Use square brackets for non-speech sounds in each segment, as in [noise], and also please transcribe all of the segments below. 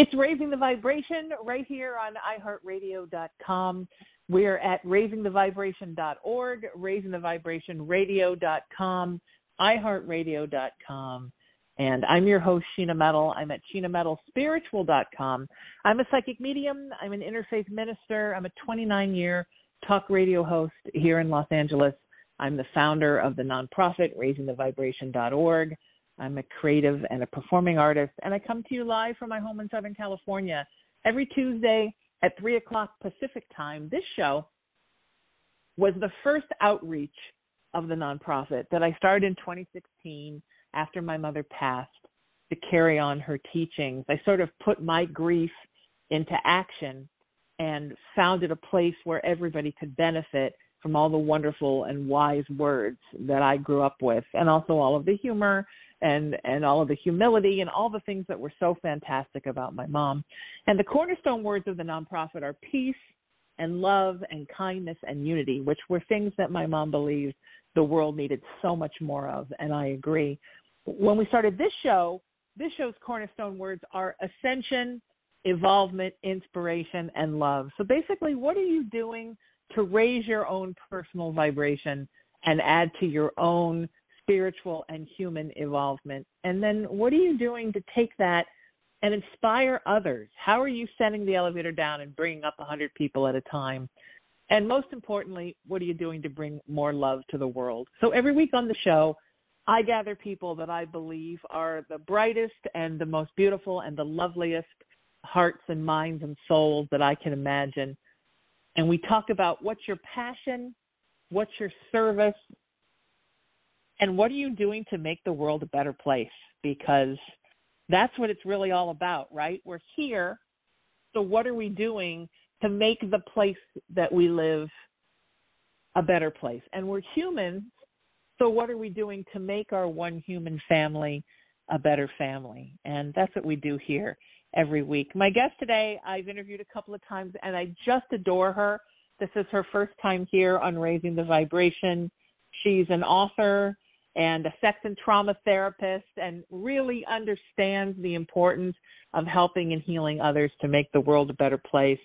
It's Raising the Vibration right here on iHeartRadio.com. We're at raisingthevibration.org, raisingthevibrationradio.com, iHeartRadio.com. And I'm your host, Sheena Metal. I'm at SheenaMetalSpiritual.com. I'm a psychic medium. I'm an interfaith minister. I'm a 29 year talk radio host here in Los Angeles. I'm the founder of the nonprofit RaisingTheVibration.org. I'm a creative and a performing artist, and I come to you live from my home in Southern California every Tuesday at 3 o'clock Pacific time. This show was the first outreach of the nonprofit that I started in 2016 after my mother passed to carry on her teachings. I sort of put my grief into action and founded a place where everybody could benefit from all the wonderful and wise words that I grew up with, and also all of the humor and and all of the humility and all the things that were so fantastic about my mom. And the cornerstone words of the nonprofit are peace and love and kindness and unity, which were things that my mom believed the world needed so much more of, and I agree. When we started this show, this show's cornerstone words are ascension, evolvement, inspiration, and love. So basically, what are you doing to raise your own personal vibration and add to your own spiritual and human involvement? And then what are you doing to take that and inspire others? How are you sending the elevator down and bringing up 100 people at a time? And most importantly, what are you doing to bring more love to the world? So every week on the show, I gather people that I believe are the brightest and the most beautiful and the loveliest hearts and minds and souls that I can imagine. And we talk about what's your passion, what's your service, and what are you doing to make the world a better place? Because that's what it's really all about, right? We're here. So, what are we doing to make the place that we live a better place? And we're humans. So, what are we doing to make our one human family a better family? And that's what we do here every week. My guest today, I've interviewed a couple of times, and I just adore her. This is her first time here on Raising the Vibration. She's an author and a sex and trauma therapist and really understands the importance of helping and healing others to make the world a better place.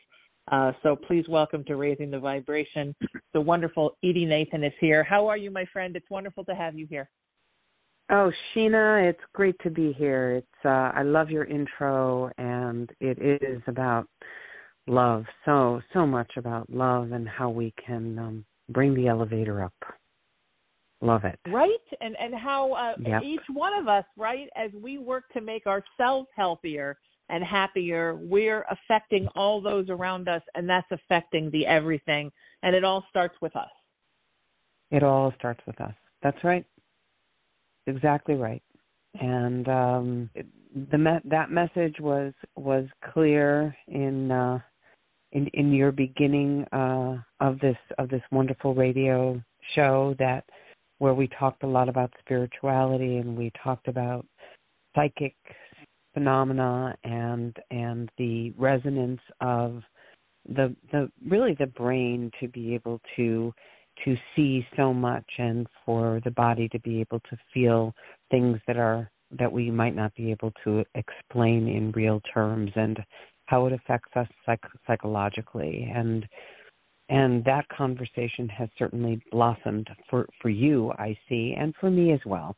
Uh, so please welcome to Raising the Vibration. The wonderful Edy Nathan is here. How are you, my friend? It's wonderful to have you here. Oh, Sheena, it's great to be here. It's uh, I love your intro, and it is about love. So so much about love and how we can um, bring the elevator up. Love it. Right? And and how uh, yep. each one of us, right, as we work to make ourselves healthier and happier, we're affecting all those around us and that's affecting the everything and it all starts with us. It all starts with us. That's right. Exactly right. And um it, the me- that message was was clear in uh in in your beginning uh of this of this wonderful radio show that where we talked a lot about spirituality and we talked about psychic phenomena and and the resonance of the the really the brain to be able to to see so much and for the body to be able to feel things that are that we might not be able to explain in real terms and how it affects us psych- psychologically. And and that conversation has certainly blossomed for for you i see and for me as well.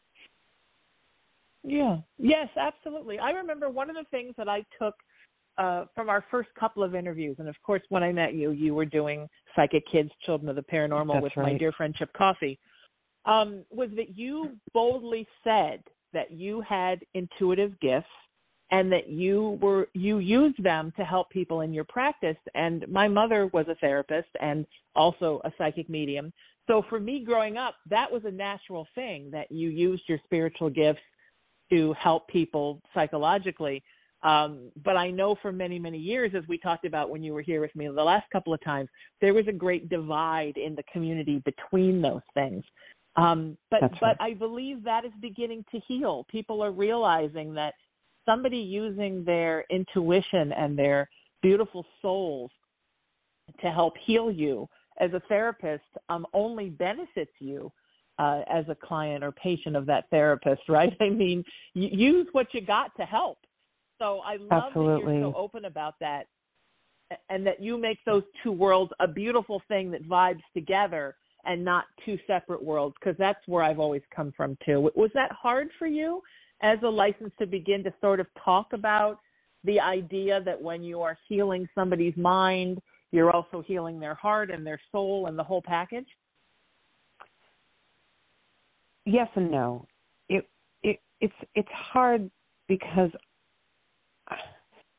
Yeah. Yes absolutely. I remember one of the things that i took uh, from our first couple of interviews and of course when i met you you were doing psychic kids children of the paranormal That's with right. my dear friend chip coffee um, was that you boldly said that you had intuitive gifts and that you were you used them to help people in your practice and my mother was a therapist and also a psychic medium So for me growing up, that was a natural thing that you used your spiritual gifts to help people psychologically. Um, but I know for many, many years, as we talked about when you were here with me the last couple of times, there was a great divide in the community between those things. Um, but right. but I believe that is beginning to heal. People are realizing that somebody using their intuition and their beautiful souls to help heal you as a therapist um, only benefits you uh, as a client or patient of that therapist, [laughs] right? I mean, y- use what you got to help. So I love Absolutely. that you're so open about that and that you make those two worlds a beautiful thing that vibes together and not two separate worlds because that's where I've always come from too. Was that hard for you as a license to begin to sort of talk about the idea that when you are healing somebody's mind, you're also healing their heart and their soul and the whole package? Yes and no. It it it's it's hard because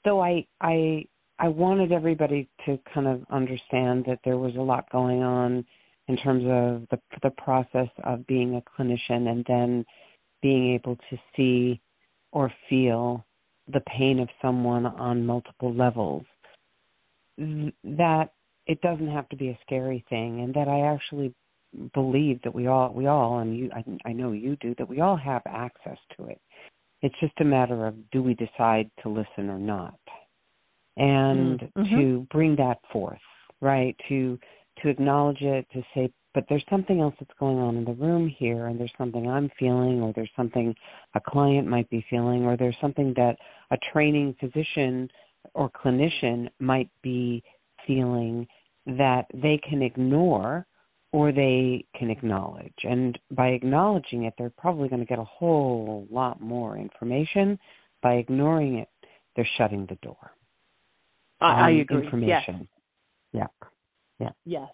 though I I I wanted everybody to kind of understand that there was a lot going on in terms of the the process of being a clinician and then being able to see or feel the pain of someone on multiple levels. That it doesn't have to be a scary thing and that I actually believe that we all we all and you I, I know you do that we all have access to it it's just a matter of do we decide to listen or not and Mm-hmm. to bring that forth right to to acknowledge it to say but there's something else that's going on in the room here and there's something i'm feeling or there's something a client might be feeling or there's something that a training physician or clinician might be feeling that they can ignore or they can acknowledge. And by acknowledging it, they're probably going to get a whole lot more information. By ignoring it, they're shutting the door. I, I agree. Yes. Information. Yeah. Yes.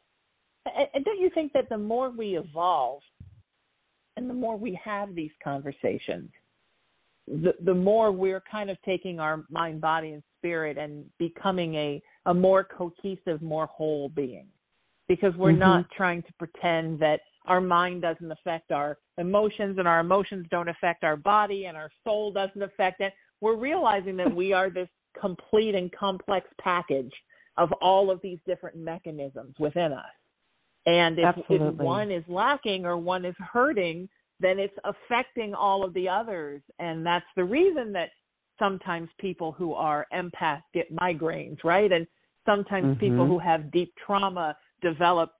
And, and don't you think that the more we evolve and the more we have these conversations, the, the more we're kind of taking our mind, body, and spirit and becoming a, a more cohesive, more whole being. Because we're Mhm. not trying to pretend that our mind doesn't affect our emotions and our emotions don't affect our body and our soul doesn't affect it. We're realizing that we are this complete and complex package of all of these different mechanisms within us. And if, if one is lacking or one is hurting, then it's affecting all of the others. And that's the reason that sometimes people who are empaths get migraines, right? And sometimes people Mhm. who have deep trauma develop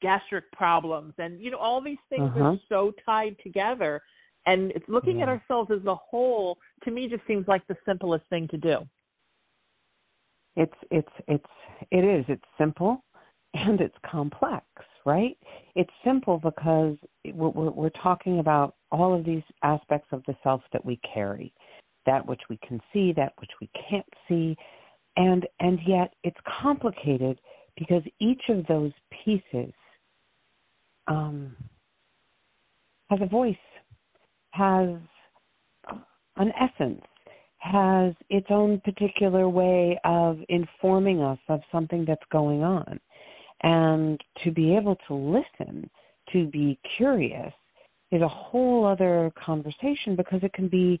gastric problems. And, you know, all these things are Uh-huh. so tied together. And it's looking at ourselves as a whole, to me, just seems like the simplest thing to do. It's it's it's it is. It's simple and it's complex, right? It's simple because we're, we're, we're talking about all of these aspects of the self that we carry, that which we can see, that which we can't see, and and yet it's complicated because each of those pieces um, has a voice, has an essence, has its own particular way of informing us of something that's going on. And to be able to listen, to be curious, is a whole other conversation because it can be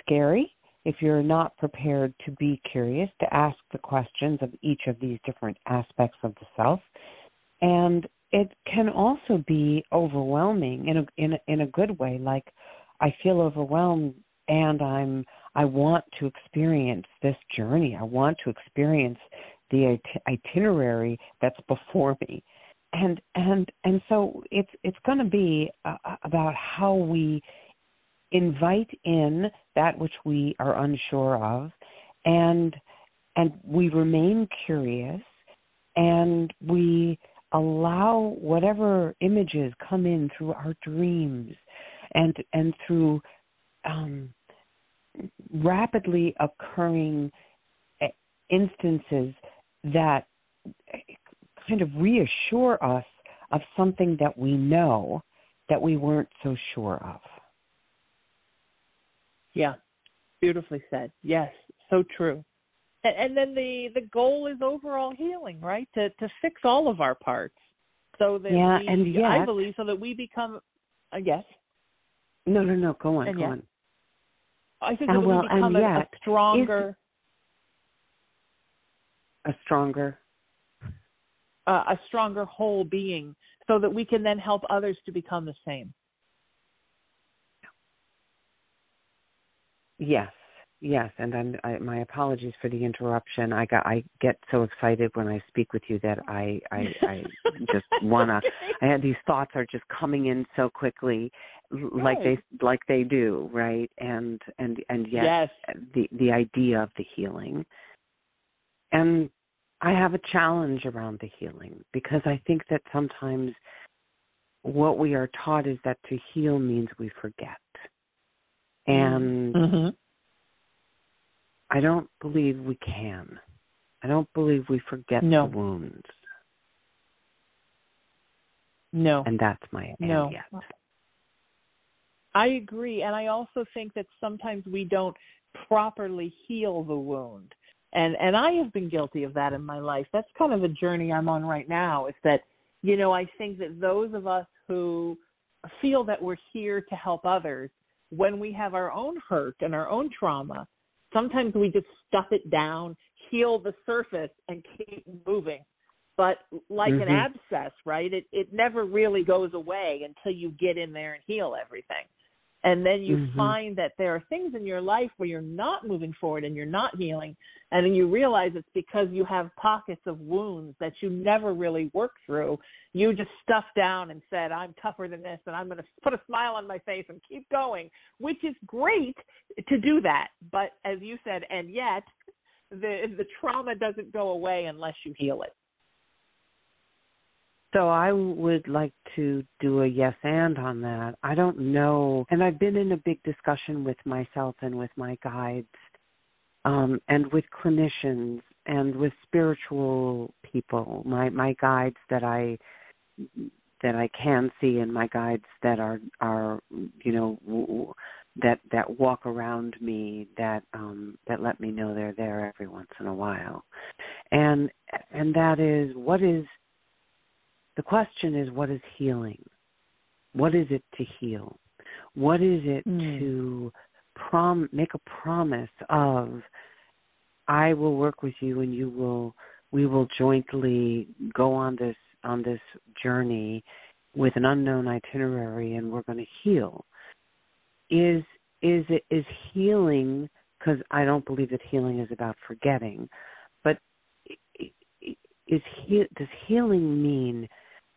scary if you're not prepared to be curious, to ask the questions of each of these different aspects of the self. And it can also be overwhelming in a in a, in a good way like I feel overwhelmed and I'm I want to experience this journey. I want to experience the itinerary that's [laughs] before me. And and and so it's it's going to be uh, about how we invite in that which we are unsure of and and we remain curious and we allow whatever images come in through our dreams and and through um, rapidly occurring eh, instances that eh, kind of reassure us of something that we know that we weren't so sure of. Yeah, beautifully said. Yes, so true. And, and then the the goal is overall healing, right? To to fix all of our parts. so that yeah, we, and yet, I believe so that we become. Uh, yes. No, no, no. Go on. And go yet, on. I think that well, we become and a, yet, a stronger, A stronger. uh, a stronger whole being, so that we can then help others to become the same. Yes, yes, and I'm, I, my apologies for the interruption. I got I get so excited when I speak with you that I I, I just [laughs] wanna. I had these thoughts are just coming in so quickly, like they like they do, right? And and and yet yes. the the idea of the healing, and I have a challenge around the healing because I think that sometimes what we are taught is that to heal means we forget. And hmm I don't believe we can. I don't believe we forget No. the wounds. No. And that's my No. yet. I agree, and I also think that sometimes we don't properly heal the wound. And and I have been guilty of that in my life. That's kind of a journey I'm on right now. Is that you know I think that those of us who feel that we're here to help others, when we have our own hurt and our own trauma, sometimes we just stuff it down, heal the surface, and keep moving. But like an Mhm. abscess, right? It it never really goes away until you get in there and heal everything. And then you Mhm. find that there are things in your life where you're not moving forward and you're not healing. And then you realize it's because you have pockets of wounds that you never really worked through. You just stuffed down and said, I'm tougher than this and I'm going to put a smile on my face and keep going, which is great to do that. But as you said, and yet the the trauma doesn't go away unless you heal it. So I would like to do a yes and on that. I don't know, and I've been in a big discussion with myself and with my guides, um, and with clinicians and with spiritual people. My my guides that I that I can see, and my guides that are are you know that that walk around me that um that let me know they're there every once in a while and and that is what is the question is what is healing? What is it to heal? What is it Mm. to prom make a promise of i will work with you and you will we will jointly go on this on this journey with an unknown itinerary and we're going to heal is is it is healing because I don't believe that healing is about forgetting, but is he, does healing mean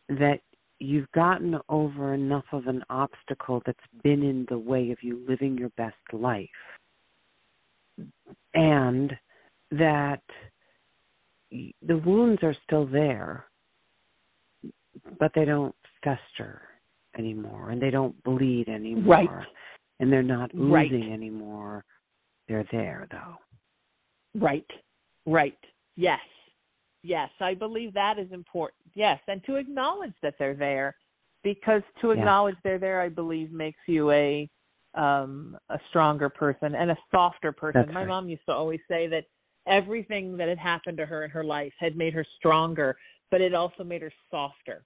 that you've gotten over enough of an obstacle that's been in the way of you living your best life, and that the wounds are still there, but they don't fester anymore and they don't bleed anymore Right. and they're not oozing Right. anymore. They're there though. Right. Right. Yes. Yes, I believe that is important. Yes, and to acknowledge that they're there because to Yeah. acknowledge they're there I believe makes you a um a stronger person and a softer person. That's My right. mom used to always say that everything that had happened to her in her life had made her stronger, but it also made her softer.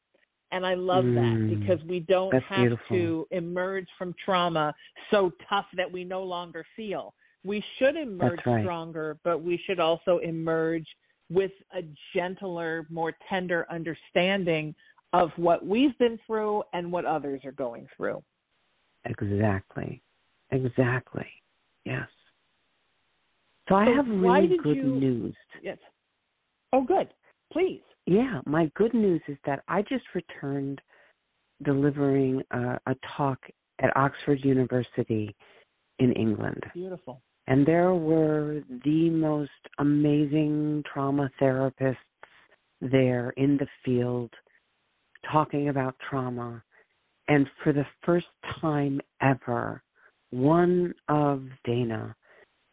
And I love Mm. that because we don't have beautiful. to emerge from trauma so tough that we no longer feel. We should emerge right. stronger, but we should also emerge with a gentler, more tender understanding of what we've been through and what others are going through. Exactly. Exactly. Yes. So I have really good you- news. Yes. Oh, good. Please. Yeah, my good news is that I just returned delivering a, a talk at Oxford University in England. Beautiful. And there were the most amazing trauma therapists there in the field talking about trauma. And for the first time ever, one of Dana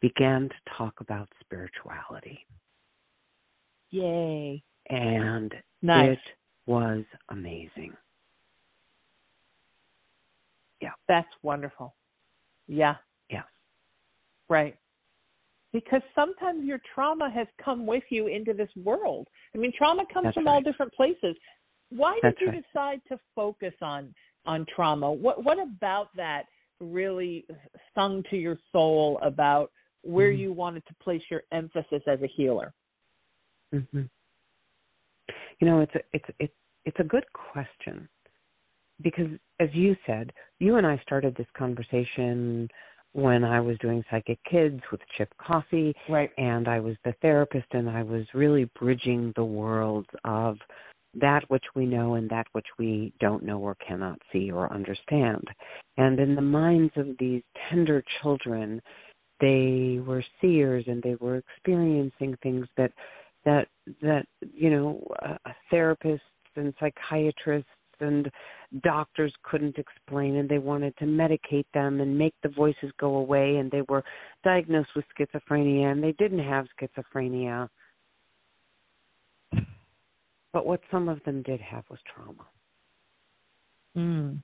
began to talk about spirituality. Yay. And Nice. it was amazing. Yeah. That's wonderful. Yeah. Right. Because sometimes your trauma has come with you into this world. I mean, trauma comes That's from all different places. why did you right. decide to focus on on trauma? What what about that really sung to your soul about where Mhm. you wanted to place your emphasis as a healer? hmm You know, it's a it's it's it's a good question because, as you said, you and I started this conversation when I was doing Psychic Kids with Chip Coffee, Right. and I was the therapist, and I was really bridging the worlds of that which we know and that which we don't know or cannot see or understand. And in the minds of these tender children, they were seers and they were experiencing things that that that you know uh, therapists and psychiatrists and doctors couldn't explain and they wanted to medicate them and make the voices go away and they were diagnosed with schizophrenia and they didn't have schizophrenia. But what some of them did have was trauma. Mm.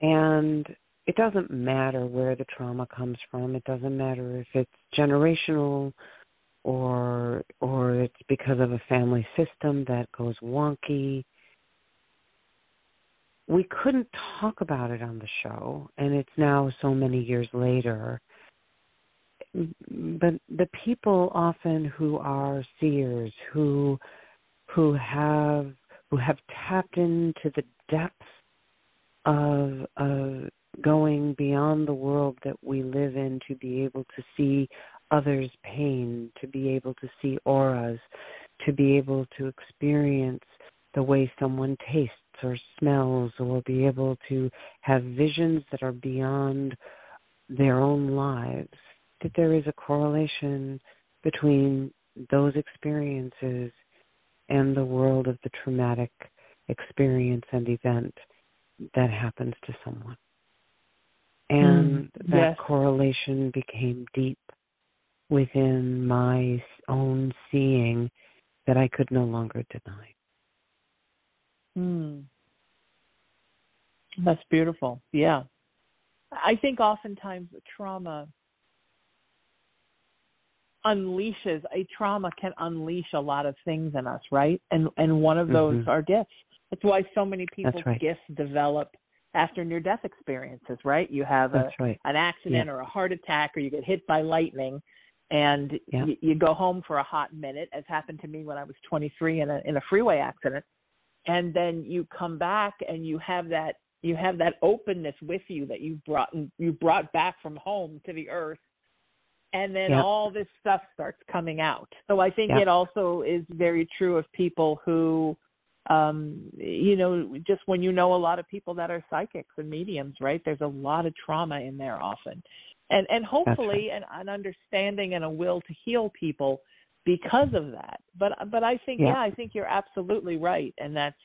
and it doesn't matter where the trauma comes from. It doesn't matter if it's generational or or it's because of a family system that goes wonky we couldn't talk about it on the show and it's now so many years later. But the people often who are seers who who have who have tapped into the depths of of going beyond the world that we live in to be able to see others' pain, to be able to see auras, to be able to experience the way someone tastes or smells, or be able to have visions that are beyond their own lives, that there is a correlation between those experiences and the world of the traumatic experience and event that happens to someone. And Mm, that yes. correlation became deep within my own seeing that I could no longer deny. Mm. That's beautiful. Yeah. I think oftentimes trauma unleashes a trauma can unleash a lot of things in us, right? And and one of those Mhm. are gifts. That's why so many people's right. gifts develop after near death experiences, right? You have a right. an accident or a heart attack or you get hit by lightning and Yeah. you, you go home for a hot minute as happened to me when I was 23 in a in a freeway accident and then you come back and you have that you have that openness with you that you brought you brought back from home to the earth. And then all this stuff starts coming out. So i think it also is very true of people who um you know just when you know a lot of people that are psychics and mediums right there's a lot of trauma in there often. And and hopefully an, an understanding and a will to heal people because of that but but i think Yeah. yeah i think you're absolutely right and that's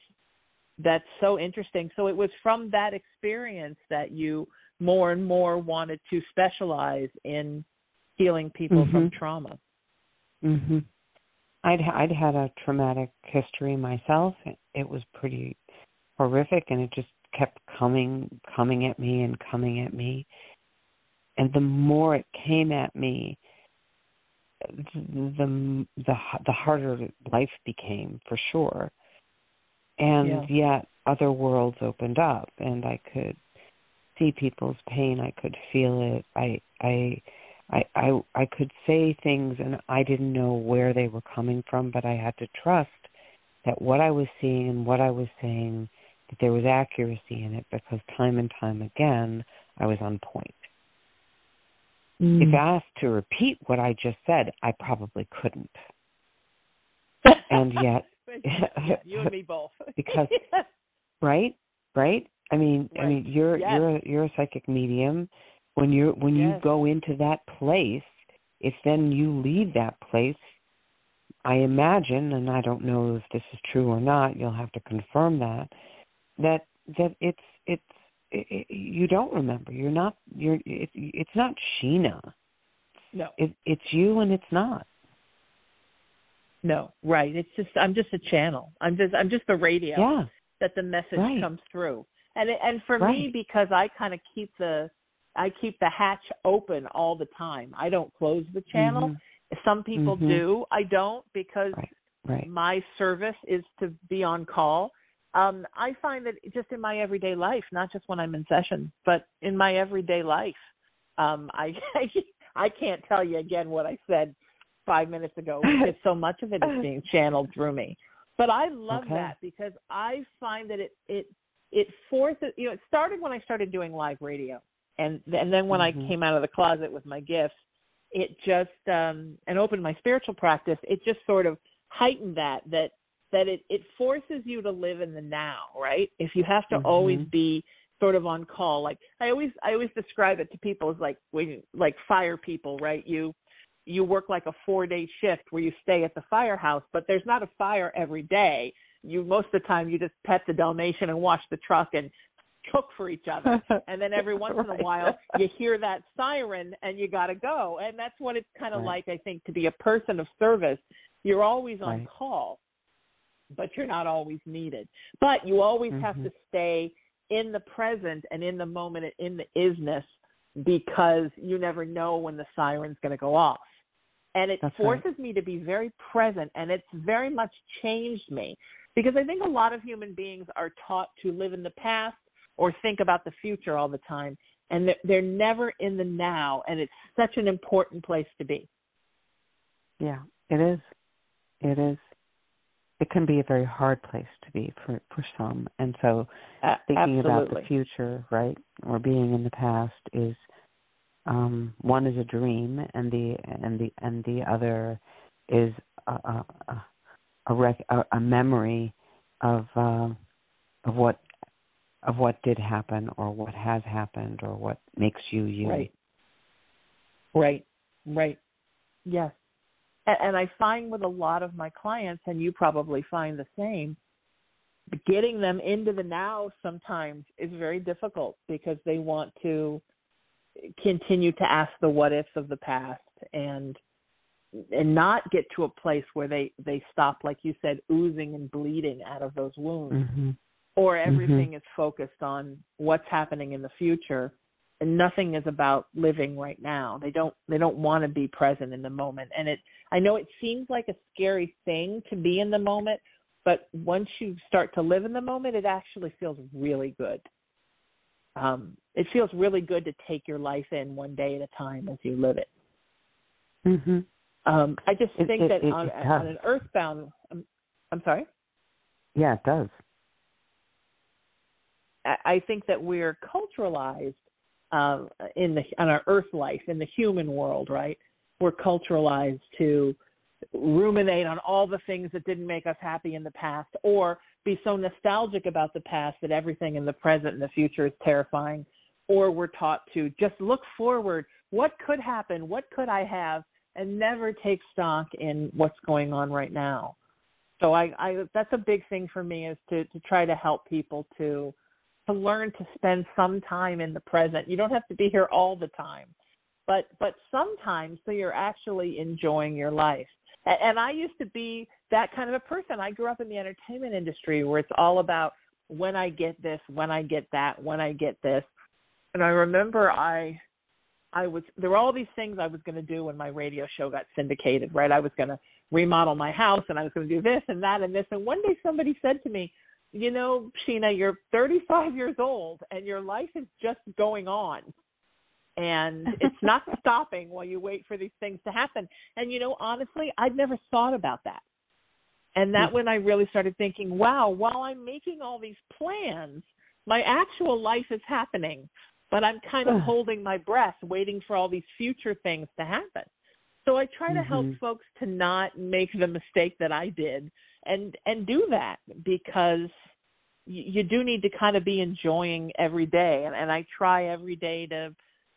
that's so interesting so it was from that experience that you more and more wanted to specialize in healing people from Mhm. trauma Mhm. I'd I'd had a traumatic history myself. It was pretty horrific and it just kept coming coming at me and coming at me. And the more it came at me, the the the harder life became for sure. And yet other worlds opened up and I could see people's pain, I could feel it. I I I, I I could say things and I didn't know where they were coming from, but I had to trust that what I was seeing and what I was saying that there was accuracy in it because time and time again I was on point. Mm. If asked to repeat what I just said, I probably couldn't. [laughs] And yet [laughs] you and me both [laughs] Because- right? Right? I mean I mean you're Yes. you're a, you're a psychic medium. When you're when you go into that place, if then you leave that place, I imagine, and I don't know if this is true or not. You'll have to confirm that. That that it's it's it, you don't remember. You're not. You're. It, it's not Sheena. no It, it's you, and it's not. no right it's just i'm just a channel i'm just i'm just the radio Yeah. that the message Right. comes through. And and for me, because I kind of keep the I keep the hatch open all the time. I don't close the channel. Mhm. Some people Mhm. do. I don't because Right. Right. my service is to be on call Um, I find that just in my everyday life, not just when I'm in session, but in my everyday life, um, [laughs] I I can't tell you again what I said five minutes ago [laughs] because so much of it is being channeled through me. But I love okay. that because I find that it it it forces you know it started when I started doing live radio and and then when mm-hmm. I came out of the closet with my gifts, it just um and opened my spiritual practice. It just sort of heightened that that that it it forces you to live in the now, right? If you have to mm-hmm. always be sort of on call, like I always I always describe it to people as like when like fire people, right? You you work like a four day shift where you stay at the firehouse, but there's not a fire every day. You most of the time you just pet the Dalmatian and wash the truck and cook for each other. [laughs] And then every once right. in a while you hear that siren and you gotta go. And that's what it's kind of right. like I think to be a person of service. You're always on right. call, but you're not always needed. But you always mm-hmm. have to stay in the present and in the moment and in the isness because you never know when the siren's going to go off and it That's forces right. me to be very present and it's very much changed me because i think a lot of human beings are taught to live in the past or think about the future all the time and they're, they're never in the now and it's such an important place to be yeah it is it is it can be a very hard place to be for for some and so uh, thinking absolutely. about the future right or being in the past is um, one is a dream, and the and the and the other is a a, a, rec- a, a memory of uh, of what of what did happen or what has happened or what makes you you. Right. Right. Right. Yes. And, and I find with a lot of my clients, and you probably find the same, getting them into the now sometimes is very difficult because they want to continue to ask the what ifs of the past and and not get to a place where they they stop like you said oozing and bleeding out of those wounds mm-hmm. or everything mm-hmm. is focused on what's happening in the future and nothing is about living right now they don't they don't want to be present in the moment and it i know it seems like a scary thing to be in the moment but once you start to live in the moment it actually feels really good um, it feels really good to take your life in one day at a time as you live it. Mm-hmm. Um, I just it, think it, that it, on, on an earthbound, um, I'm sorry. Yeah, it does. I, I think that we're culturalized uh, in the on our Earth life in the human world, right? We're culturalized to ruminate on all the things that didn't make us happy in the past, or be so nostalgic about the past that everything in the present and the future is terrifying, or we're taught to just look forward. What could happen? What could I have? And never take stock in what's going on right now. So I, I that's a big thing for me is to to try to help people to to learn to spend some time in the present. You don't have to be here all the time, but but sometimes so you're actually enjoying your life. And I used to be that kind of a person. I grew up in the entertainment industry where it's all about when I get this, when I get that, when I get this. And I remember I I was there were all these things I was going to do when my radio show got syndicated, right? I was going to remodel my house and I was going to do this and that and this and one day somebody said to me, "You know, Sheena, you're 35 years old and your life is just going on." and it's not [laughs] stopping while you wait for these things to happen. And you know, honestly, I'd never thought about that. And that when I really started thinking, wow, while I'm making all these plans, my actual life is happening, but I'm kind of holding my breath, waiting for all these future things to happen. So I try to mm-hmm. help folks to not make the mistake that I did and and do that because you, you do need to kind of be enjoying every day and, and I try every day to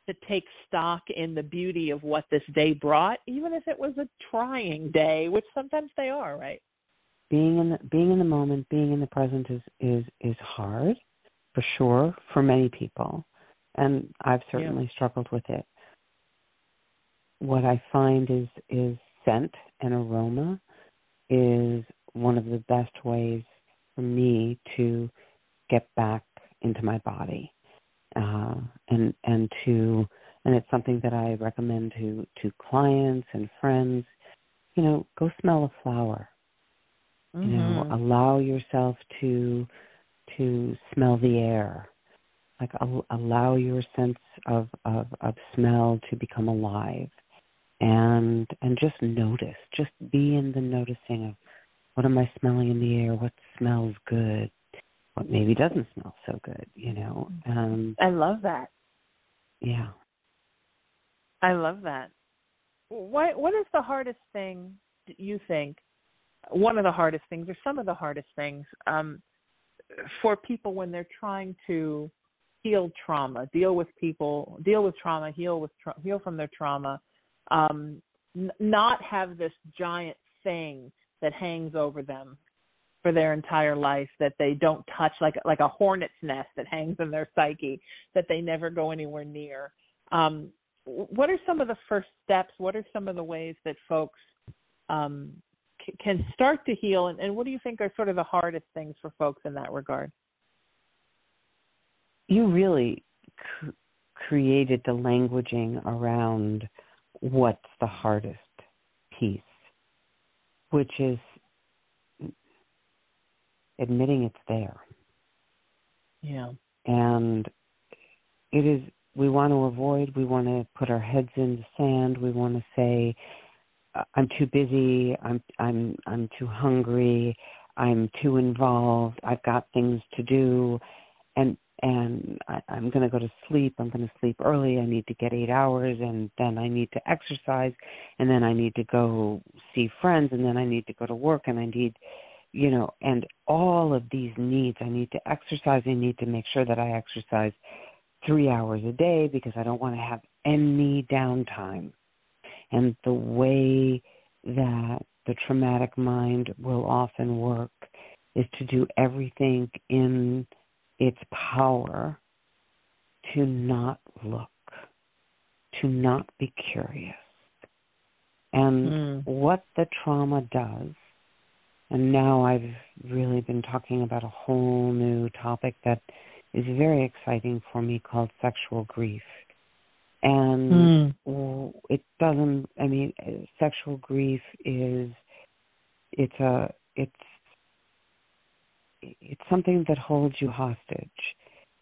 to take stock in the beauty of what this day brought, even if it was a trying day, which sometimes they are, right? Being in the, being in the moment, being in the present is is is hard, for sure, for many people, and I've certainly yeah. struggled with it. What I find is is scent and aroma is one of the best ways for me to get back into my body uh, and and to and it's something that I recommend to to clients and friends. You know, go smell a flower. Mm-hmm. You know, know, allow yourself to to smell the air. Like allow your sense of, of of smell to become alive, and and just notice. Just be in the noticing of what am I smelling in the air? What smells good? What maybe doesn't smell so good? You know. Um, I love that. Yeah. I love that. What what is the hardest thing you think? One of the hardest things, or some of the hardest things, um, for people when they're trying to heal trauma, deal with people, deal with trauma, heal with tra- heal from their trauma, um, n- not have this giant thing that hangs over them for their entire life that they don't touch, like like a hornet's nest that hangs in their psyche that they never go anywhere near. Um, what are some of the first steps? What are some of the ways that folks um, c- can start to heal, and, and what do you think are sort of the hardest things for folks in that regard? You really cr- created the languaging around what's the hardest piece, which is admitting it's there. Yeah. And it is we want to avoid. We want to put our heads in the sand. We want to say, uh, "I'm too busy. I'm I'm I'm too hungry. I'm too involved. I've got things to do, and and I, I'm going to go to sleep. I'm going to sleep early. I need to get eight hours, and then I need to exercise, and then I need to go see friends, and then I need to go to work, and I need." you know, and all of these needs. I need to exercise. I need to make sure that I exercise three hours a day because I don't want to have any downtime. And the way that the traumatic mind will often work is to do everything in its power to not look, to not be curious. And mm. what the trauma does, and now I've really been talking about a whole new topic that is very exciting for me called sexual grief. And mm. it doesn't I mean sexual grief is it's a it's it's something that holds you hostage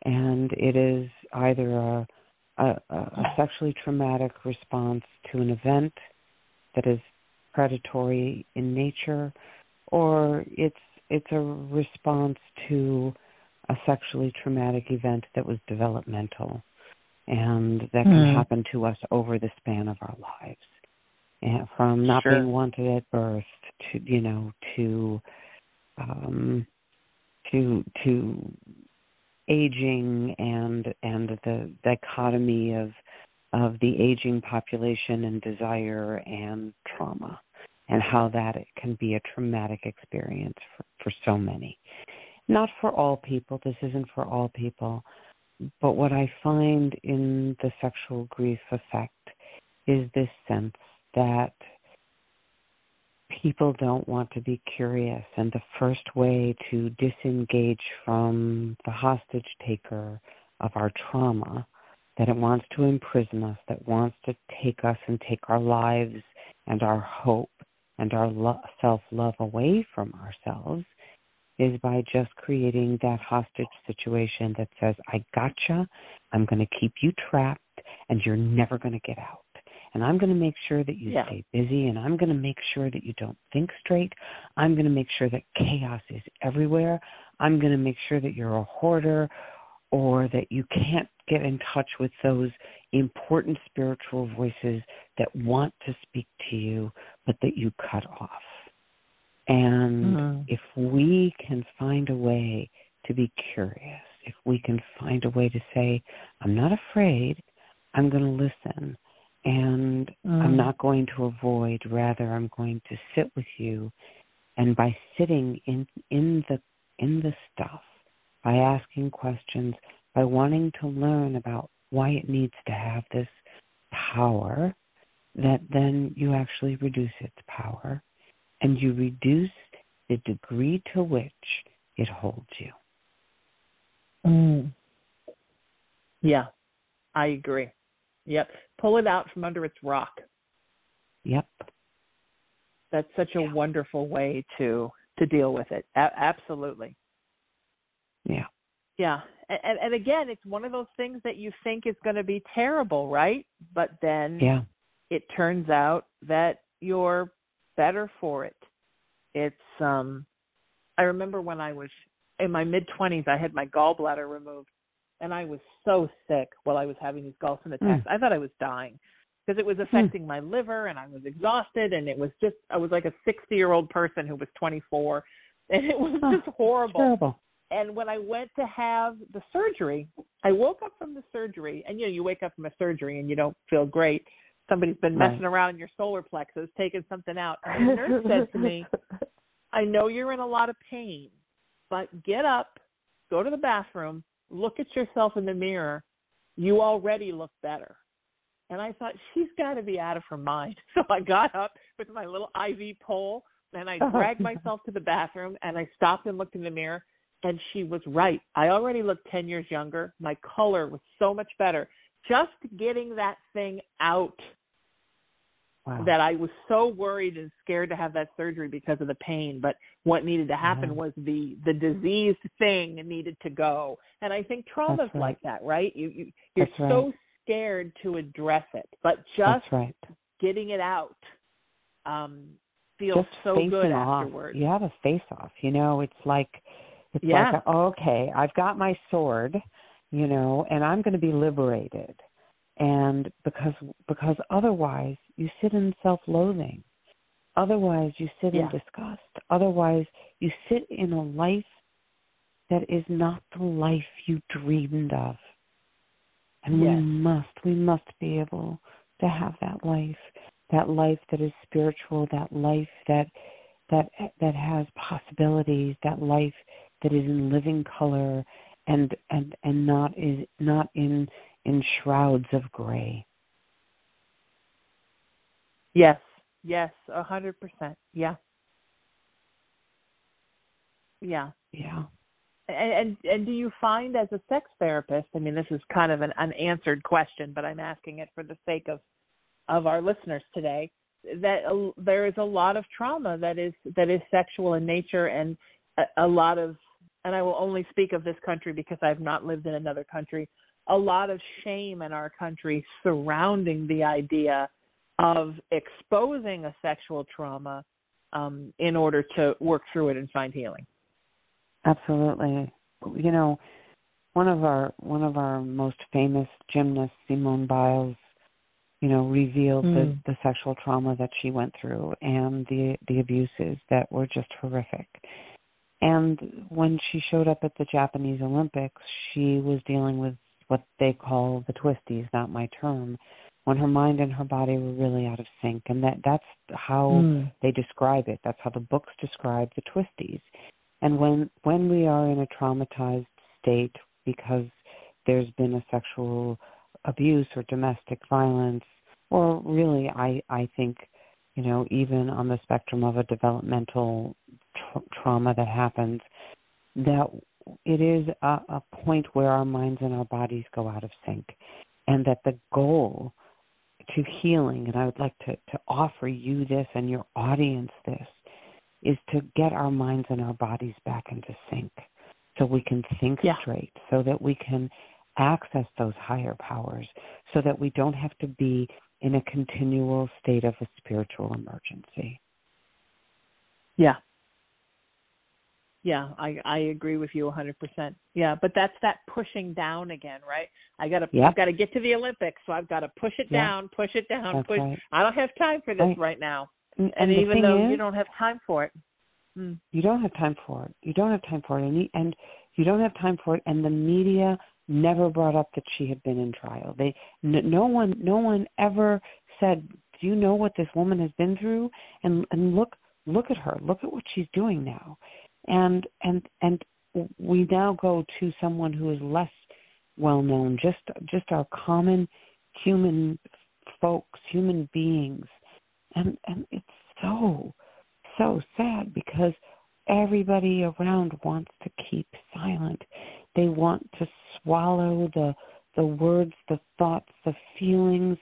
and it is either a a, a sexually traumatic response to an event that is predatory in nature or it's it's a response to a sexually traumatic event that was developmental and that can mm. happen to us over the span of our lives. And from not sure. being wanted at birth to you know to um to to aging and and the dichotomy of of the aging population and desire and trauma and how that can be a traumatic experience for, for so many not for all people. This isn't for all people. But what I find in the sexual grief effect is this sense that people don't want to be curious. And the first way to disengage from the hostage taker of our trauma, that it wants to imprison us, that wants to take us and take our lives and our hope and our lo- self love away from ourselves, is by just creating that hostage situation that says, I gotcha, I'm going to keep you trapped, and you're never going to get out. And I'm going to make sure that you yeah. stay busy, and I'm going to make sure that you don't think straight. I'm going to make sure that chaos is everywhere. I'm going to make sure that you're a hoarder or that you can't get in touch with those important spiritual voices that want to speak to you, but that you cut off. And mm-hmm. if we can find a way to be curious, if we can find a way to say, I'm not afraid, I'm going to listen, and mm-hmm. I'm not going to avoid, rather I'm going to sit with you. And by sitting in in the in the stuff, by asking questions, by wanting to learn about why it needs to have this power, that then you actually reduce its power and you reduce the degree to which it holds you. Mm. Yeah, I agree. Yep. Pull it out from under its rock. Yep. That's such a yeah. wonderful way to to deal with it. A- absolutely. Yeah. Yeah. And, and again, it's one of those things that you think is going to be terrible, right? But then yeah. it turns out that you're better for it. It's um I remember when I was in my mid 20s I had my gallbladder removed and I was so sick while I was having these gallstone attacks. Mm. I thought I was dying because it was hmm. affecting mm. my liver and I was exhausted and it was just I was like a 60-year-old person who was 24 [laughs] and it was oh, just horrible. Terrible. And when I went to have the surgery, I woke up from the surgery and you know you wake up from a surgery and you don't feel great somebody's been messing right. around your solar plexus, taking something out. And the nurse said to me, [laughs] I know you're in a lot of pain, but get up, go to the bathroom, look at yourself in the mirror. You already look better. And I thought, she's got to be out of her mind. [laughs] So I got up with my little IV pole and I [laughs] dragged myself to the bathroom and I stopped and looked in the mirror. And she was right. I already looked 10 years younger. My color was so much better just getting that thing out wow. that I was so worried and scared to have that surgery because of the pain. But what needed to happen yeah. was the the diseased thing needed to go. And I think trauma's right. like that, right? You you you're That's so right. scared to address it, but just right. getting it out um feels just so good off. afterwards. You have a face off. You know, it's like it's yeah. like okay, I've got my sword you know, and I'm going to be liberated. And because because otherwise you sit in self-loathing. Otherwise you sit yeah. in disgust. Otherwise you sit in a life that is not the life you dreamed of. And yes. we must we must be able to have that life, that life that is spiritual, that life that that that has possibilities, that life that is in living color, and and and not is not in in shrouds of gray. Yes, yes, a hundred percent. Yeah, yeah, yeah. And, and and do you find as a sex therapist? I mean, this is kind of an unanswered question, but I'm asking it for the sake of of our listeners today. That uh, there is a lot of trauma that is that is sexual in nature, and a, a lot of and I will only speak of this country because I've not lived in another country, a lot of shame in our country surrounding the idea of exposing a sexual trauma um, in order to work through it and find healing. Absolutely. You know, one of our one of our most famous gymnasts, Simone Biles, you know, revealed mm. the, the sexual trauma that she went through and the the abuses that were just horrific. And when she showed up at the Japanese Olympics, she was dealing with what they call the twisties, not my term, when her mind and her body were really out of sync. And that that's how mm. they describe it. That's how the books describe the twisties. And when when we are in a traumatized state because there's been a sexual abuse or domestic violence, or really I I think you know even on the spectrum of a developmental tra- trauma that happens, that it is a, a point where our minds and our bodies go out of sync, and that the goal to healing, and I would like to, to offer you this and your audience this, is to get our minds and our bodies back into sync so we can think yeah. straight, so that we can access those higher powers, so that we don't have to be in a continual state of a spiritual emergency. Yeah, yeah, I I agree with you 100%. Yeah, but that's that pushing down again, right? I got to yep. I've got to get to the Olympics, so I've got to push it down, push it down, that's push. Right. I don't have time for this right, right now. And, and even though is, you don't have time for it. Mm. You don't have time for it. You don't have time for it and you, and you don't have time for it and the media never brought up that she had been in trial. They n- no one no one ever said, "Do you know what this woman has been through?" And and look look at her. Look at what she's doing now and and and we now go to someone who is less well known, just just our common human folks, human beings, and and it's so so sad because everybody around wants to keep silent. They want to swallow the the words, the thoughts, the feelings,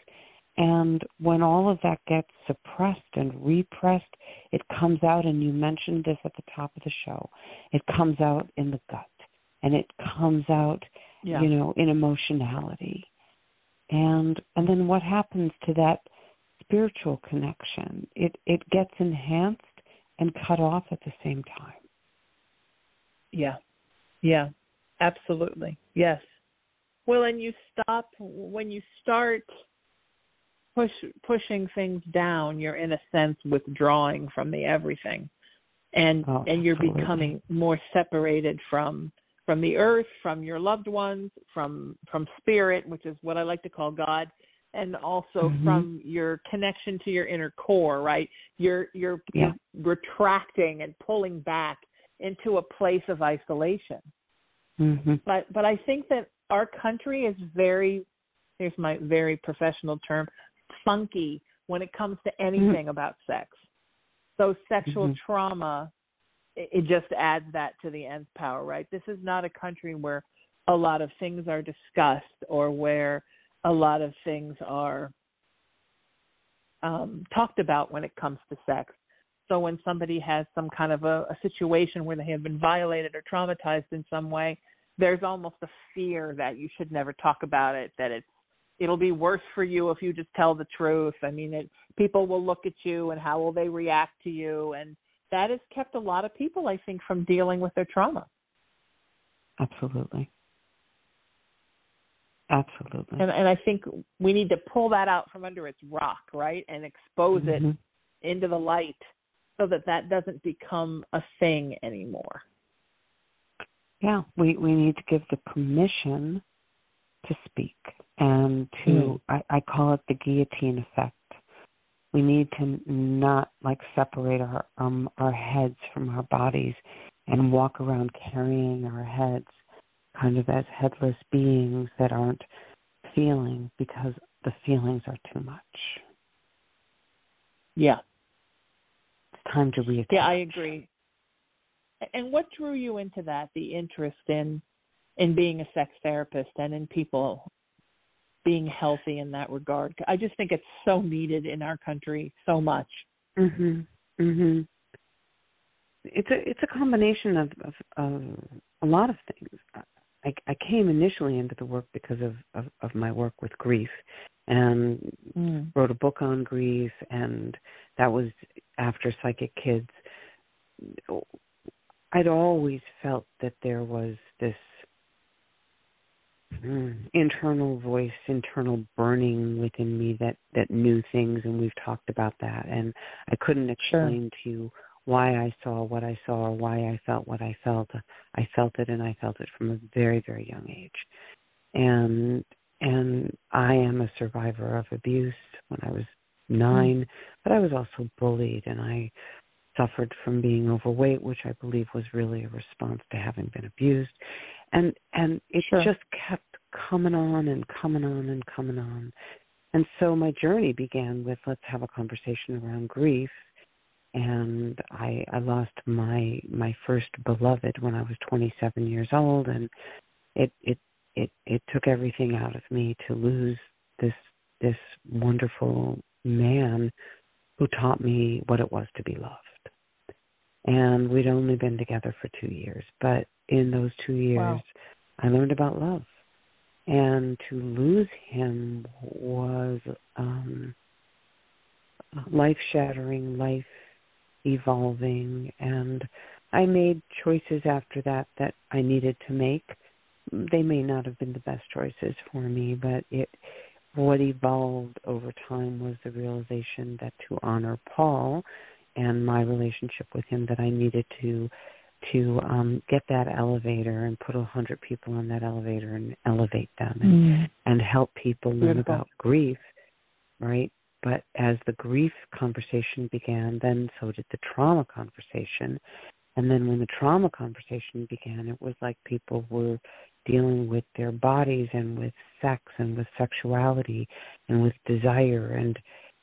and when all of that gets suppressed and repressed, it comes out, and you mentioned this at the top of the show, it comes out in the gut and it comes out, yeah. you know, in emotionality. And and then what happens to that spiritual connection? It it gets enhanced and cut off at the same time. Yeah. Yeah. Absolutely. Yes. Well, and you stop when you start push pushing things down, you're in a sense withdrawing from the everything. And oh, and you're absolutely. becoming more separated from from the earth, from your loved ones, from from spirit, which is what I like to call God, and also mm-hmm. from your connection to your inner core, right? You're you're, yeah. you're retracting and pulling back into a place of isolation. Mm-hmm. But but I think that our country is very here's my very professional term funky when it comes to Mm-hmm. anything mm-hmm. about sex. So sexual mm-hmm. trauma it, it just adds that to the nth power, right? This is not a country where a lot of things are discussed or where a lot of things are um, talked about when it comes to sex. So when somebody has some kind of a, a situation where they have been violated or traumatized in some way, there's almost a fear that you should never talk about it, that it's it'll be worse for you if you just tell the truth. I mean, it, people will look at you and how will they react to you, and that has kept a lot of people, I think, from dealing with their trauma. Absolutely. Absolutely. And, and I think we need to pull that out from under its rock, right, and expose mm-hmm. it into the light so that that doesn't become a thing anymore. Yeah, we we need to give the permission to speak and to mm. I, I call it the guillotine effect. We need to not like separate our um our heads from our bodies and walk around carrying our heads kind of as headless beings that aren't feeling because the feelings are too much. Yeah. It's time to reattach. Yeah, I agree. And what drew you into that, the interest in in being a sex therapist and in people being healthy in that regard? I just think it's so needed in our country so much. Mhm. Mhm. It's a it's a combination of of, of a lot of things. I, I came initially into the work because of, of, of my work with grief and mm. wrote a book on grief and that was after psychic kids i'd always felt that there was this internal voice internal burning within me that that knew things and we've talked about that and i couldn't explain sure. to you why I saw what I saw or why I felt what I felt. I felt it and I felt it from a very, very young age. And and I am a survivor of abuse when I was 9 mm. but I was also bullied and I suffered from being overweight, which I believe was really a response to having been abused. And and it sure. just kept coming on and coming on and coming on. And so my journey began with let's have a conversation around grief and I I lost my my first beloved when I was 27 years old and it it it it took everything out of me to lose this this wonderful man who taught me what it was to be loved. And we'd only been together for 2 years, but in those 2 years wow. I learned about love. And to lose him was um life shattering, life evolving and I made choices after that that I needed to make. They may not have been the best choices for me, but it what evolved over time was the realization that to honor Paul and my relationship with him that I needed to to um get that elevator and put a hundred people on that elevator and elevate them and, mm. and help people learn Beautiful. about grief, right? But as the grief conversation began, then so did the trauma conversation. And then when the trauma conversation began, it was like people were dealing with their bodies and with sex and with sexuality and with desire and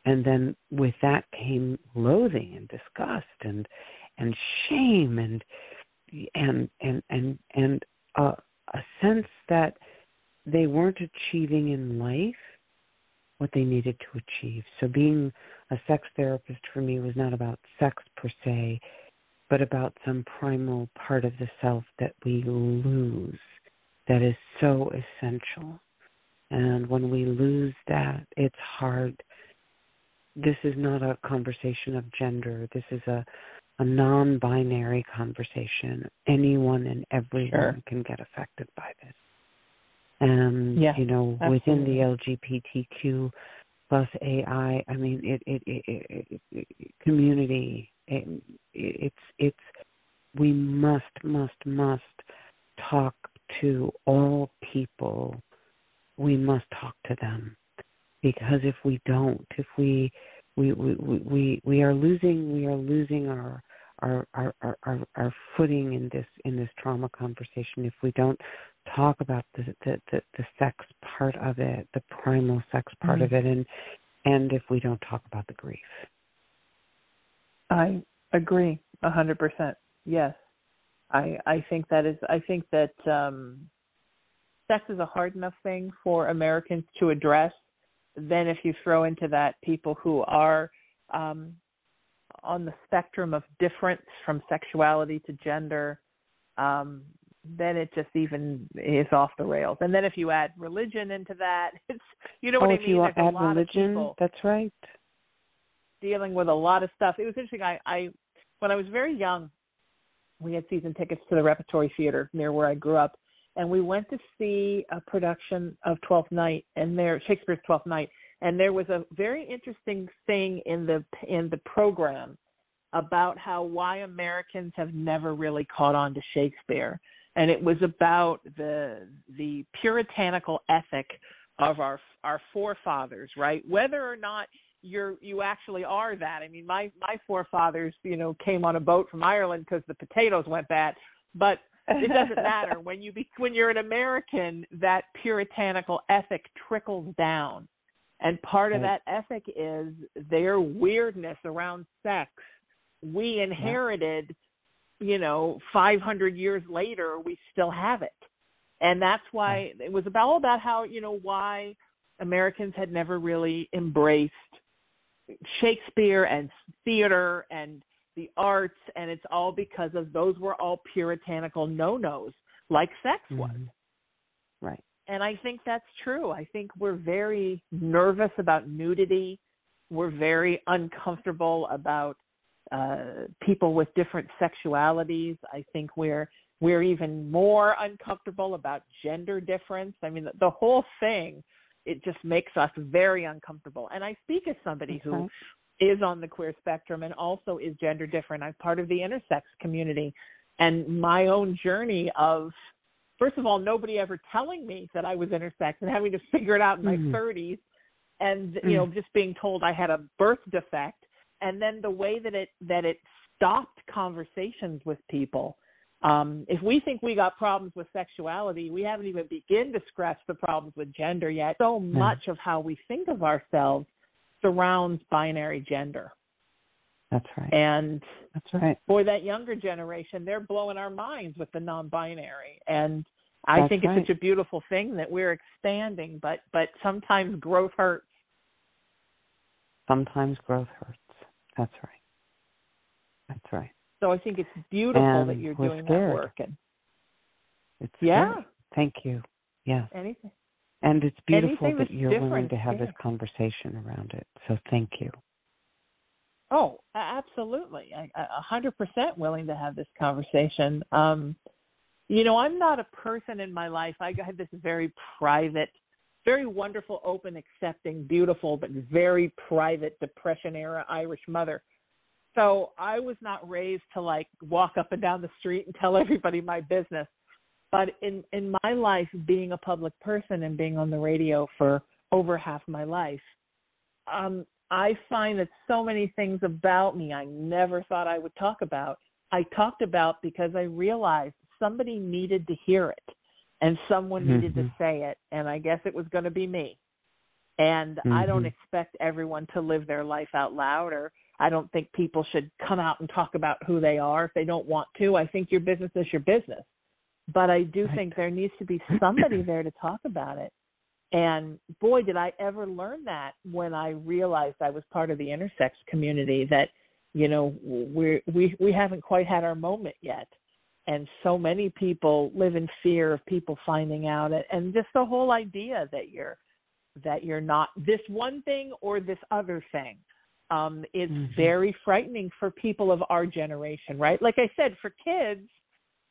and then with that came loathing and disgust and and shame and and and and and a, a sense that they weren't achieving in life what they needed to achieve. So being a sex therapist for me was not about sex per se, but about some primal part of the self that we lose that is so essential. And when we lose that, it's hard. This is not a conversation of gender. This is a a non-binary conversation. Anyone and everyone sure. can get affected by this. And yeah, you know, absolutely. within the LGBTQ plus AI, I mean, it it, it, it, it community. It, it's it's we must must must talk to all people. We must talk to them because if we don't, if we we we we we are losing we are losing our our, our, our, our footing in this in this trauma conversation if we don't talk about the the, the, the sex part of it, the primal sex part mm-hmm. of it, and and if we don't talk about the grief. I agree a hundred percent. Yes, I I think that is I think that um, sex is a hard enough thing for Americans to address. Then if you throw into that people who are um, on the spectrum of difference from sexuality to gender, um, then it just even is off the rails. And then if you add religion into that, [laughs] it's you know oh, what if I mean. You There's add religion, that's right. Dealing with a lot of stuff. It was interesting. I, I when I was very young, we had season tickets to the Repertory Theater near where I grew up, and we went to see a production of Twelfth Night and there Shakespeare's Twelfth Night, and there was a very interesting thing in the in the program about how why Americans have never really caught on to Shakespeare. And it was about the the puritanical ethic of our our forefathers right? Whether or not you're you actually are that. I mean my my forefathers you know came on a boat from ireland because the potatoes went bad. But it doesn't matter. [laughs] When you be when you're an american that puritanical ethic trickles down. And part of that ethic is their weirdness around sex. We inherited, you know, 500 years later, we still have it. And that's why it was about all about how, you know, why Americans had never really embraced Shakespeare and theater and the arts. And it's all because of those were all puritanical no nos, like sex was. Mm-hmm. Right. And I think that's true. I think we're very nervous about nudity. We're very uncomfortable about uh, people with different sexualities. I think we're we're even more uncomfortable about gender difference. I mean, the, the whole thing it just makes us very uncomfortable. And I speak as somebody okay. who is on the queer spectrum and also is gender different. I'm part of the intersex community, and my own journey of first of all, nobody ever telling me that I was intersex and having to figure it out in my 30s, and you know, Mm. just being told I had a birth defect, and then the way that it that it stopped conversations with people. Um, if we think we got problems with sexuality, we haven't even begun to scratch the problems with gender yet. So much of how we think of ourselves surrounds binary gender. That's right. And that's right. For that younger generation, they're blowing our minds with the non-binary, and I that's think it's right. such a beautiful thing that we're expanding. But but sometimes growth hurts. Sometimes growth hurts. That's right. That's right. So I think it's beautiful and that you're doing scared. that work. And it's yeah. Scary. Thank you. Yeah. Anything. And it's beautiful that you're willing to have yeah. this conversation around it. So thank you. Oh, absolutely. I, a hundred percent willing to have this conversation. Um, you know, I'm not a person in my life. I had this very private, very wonderful, open, accepting, beautiful, but very private depression era Irish mother. So I was not raised to like walk up and down the street and tell everybody my business. But in in my life, being a public person and being on the radio for over half my life, um, I find that so many things about me I never thought I would talk about. I talked about because I realized somebody needed to hear it and someone mm-hmm. needed to say it. And I guess it was going to be me. And mm-hmm. I don't expect everyone to live their life out loud or I don't think people should come out and talk about who they are if they don't want to. I think your business is your business. But I do right. think there needs to be [laughs] somebody there to talk about it. And boy, did I ever learn that when I realized I was part of the intersex community that, you know, we we we haven't quite had our moment yet. And so many people live in fear of people finding out it and just the whole idea that you're that you're not this one thing or this other thing um is mm-hmm. very frightening for people of our generation, right? Like I said, for kids,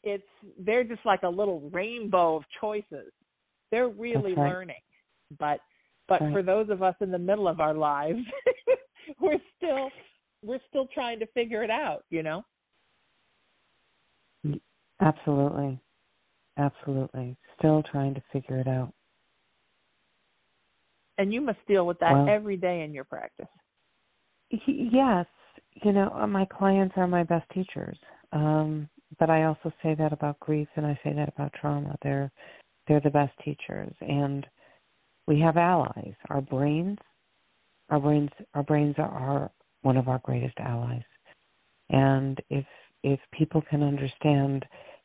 it's they're just like a little rainbow of choices. They're really right. learning but but right. for those of us in the middle of our lives [laughs] we're still we're still trying to figure it out you know? Absolutely. Absolutely. Still trying to figure it out. And you must deal with that every day in your practice. Yes. You know uh, my clients are my best teachers. Um but i also say that about grief and i say that about trauma they're they're the best teachers and we have allies. Our brains, our brains, our brains are one of our greatest allies. And if if people can understand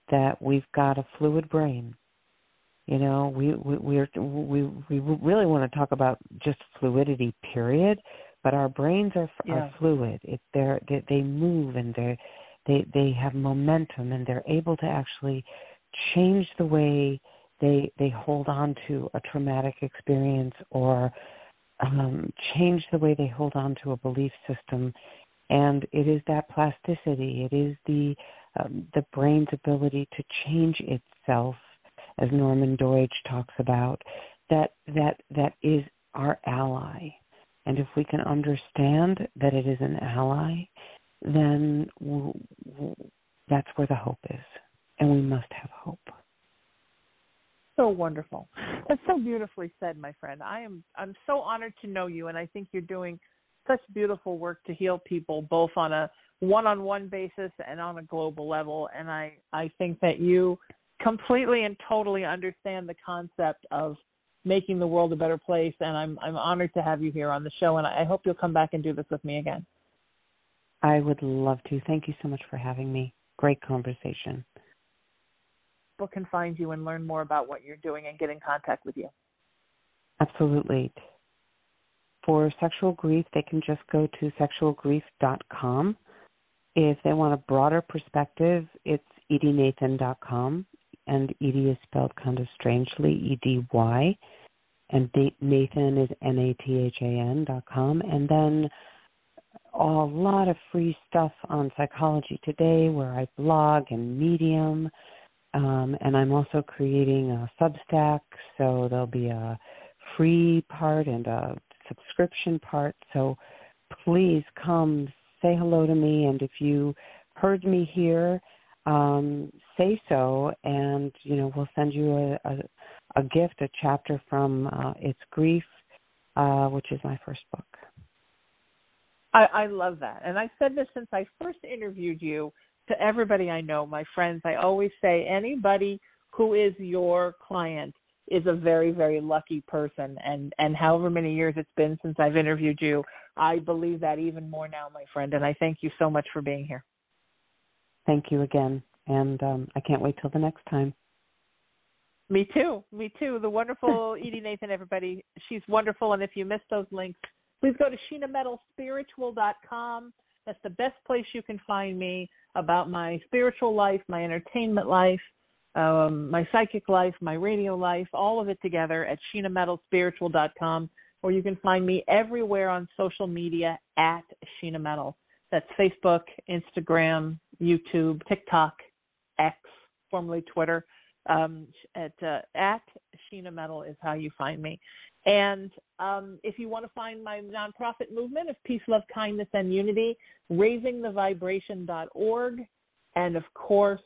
that we've got a fluid brain, you know, we we we're, we we really want to talk about just fluidity, period. But our brains are yeah. are fluid. It they're they, they move and they they they have momentum and they're able to actually change the way they they hold on to a traumatic experience or um, change the way they hold on to a belief system. And it is that plasticity. It is the um, the brain's ability to change itself as Norman Doidge talks about that that that is our ally. And if we can understand that it is an ally then w- w- that's where the hope is and we must have hope so wonderful. That's so beautifully said, my friend. I am I'm so honored to know you and I think you're doing such beautiful work to heal people both on a one-on-one basis and on a global level and I I think that you completely and totally understand the concept of making the world a better place and I'm I'm honored to have you here on the show and I hope you'll come back and do this with me again. I would love to. Thank you so much for having me. Great conversation people can find you and learn more about what you're doing and get in contact with you? Absolutely. For sexual grief, they can just go to sexualgrief.com. If they want a broader perspective, it's edynathan.com, and Edy is spelled kind of strangely, E D Y, and Nathan is N A T H A N dot com, and then a lot of free stuff on Psychology Today, where I blog and Medium. Um, and I'm also creating a Substack, so there'll be a free part and a subscription part. So please come say hello to me, and if you heard me here, um, say so, and you know we'll send you a, a, a gift, a chapter from uh, It's Grief, uh, which is my first book. I, I love that, and I've said this since I first interviewed you to everybody I know, my friends, I always say anybody who is your client is a very very lucky person and and however many years it's been since I've interviewed you, I believe that even more now, my friend, and I thank you so much for being here. Thank you again, and um, I can't wait till the next time. Me too. Me too. The wonderful Edy Nathan, everybody. She's wonderful. And if you missed those links, please go to SheenaMetalSpiritual.com. That's the best place you can find me about my spiritual life, my entertainment life, um, my psychic life, my radio life, all of it together at SheenaMetalSpiritual.com, or you can find me everywhere on social media at Sheena Metal. That's Facebook, Instagram, YouTube, TikTok, X, formerly Twitter. Um, at uh, at Sheena Metal is how you find me. And um, if you want to find my nonprofit movement of peace, love, kindness, and unity, raisingthevibration.org. And of course,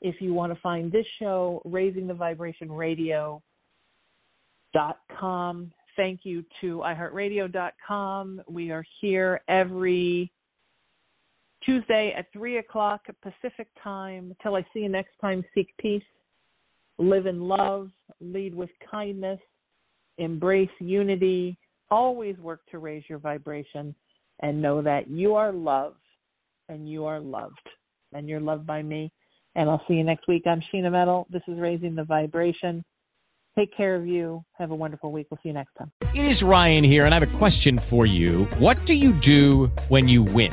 if you want to find this show, raisingthevibrationradio.com. Thank you to iHeartRadio.com. We are here every Tuesday at 3 o'clock Pacific time. Till I see you next time, seek peace, live in love, lead with kindness embrace unity, always work to raise your vibration, and know that you are loved and you are loved and you're loved by me. And I'll see you next week. I'm Sheena Metal. This is Raising the Vibration. Take care of you. Have a wonderful week. We'll see you next time. It is Ryan here, and I have a question for you. What do you do when you win?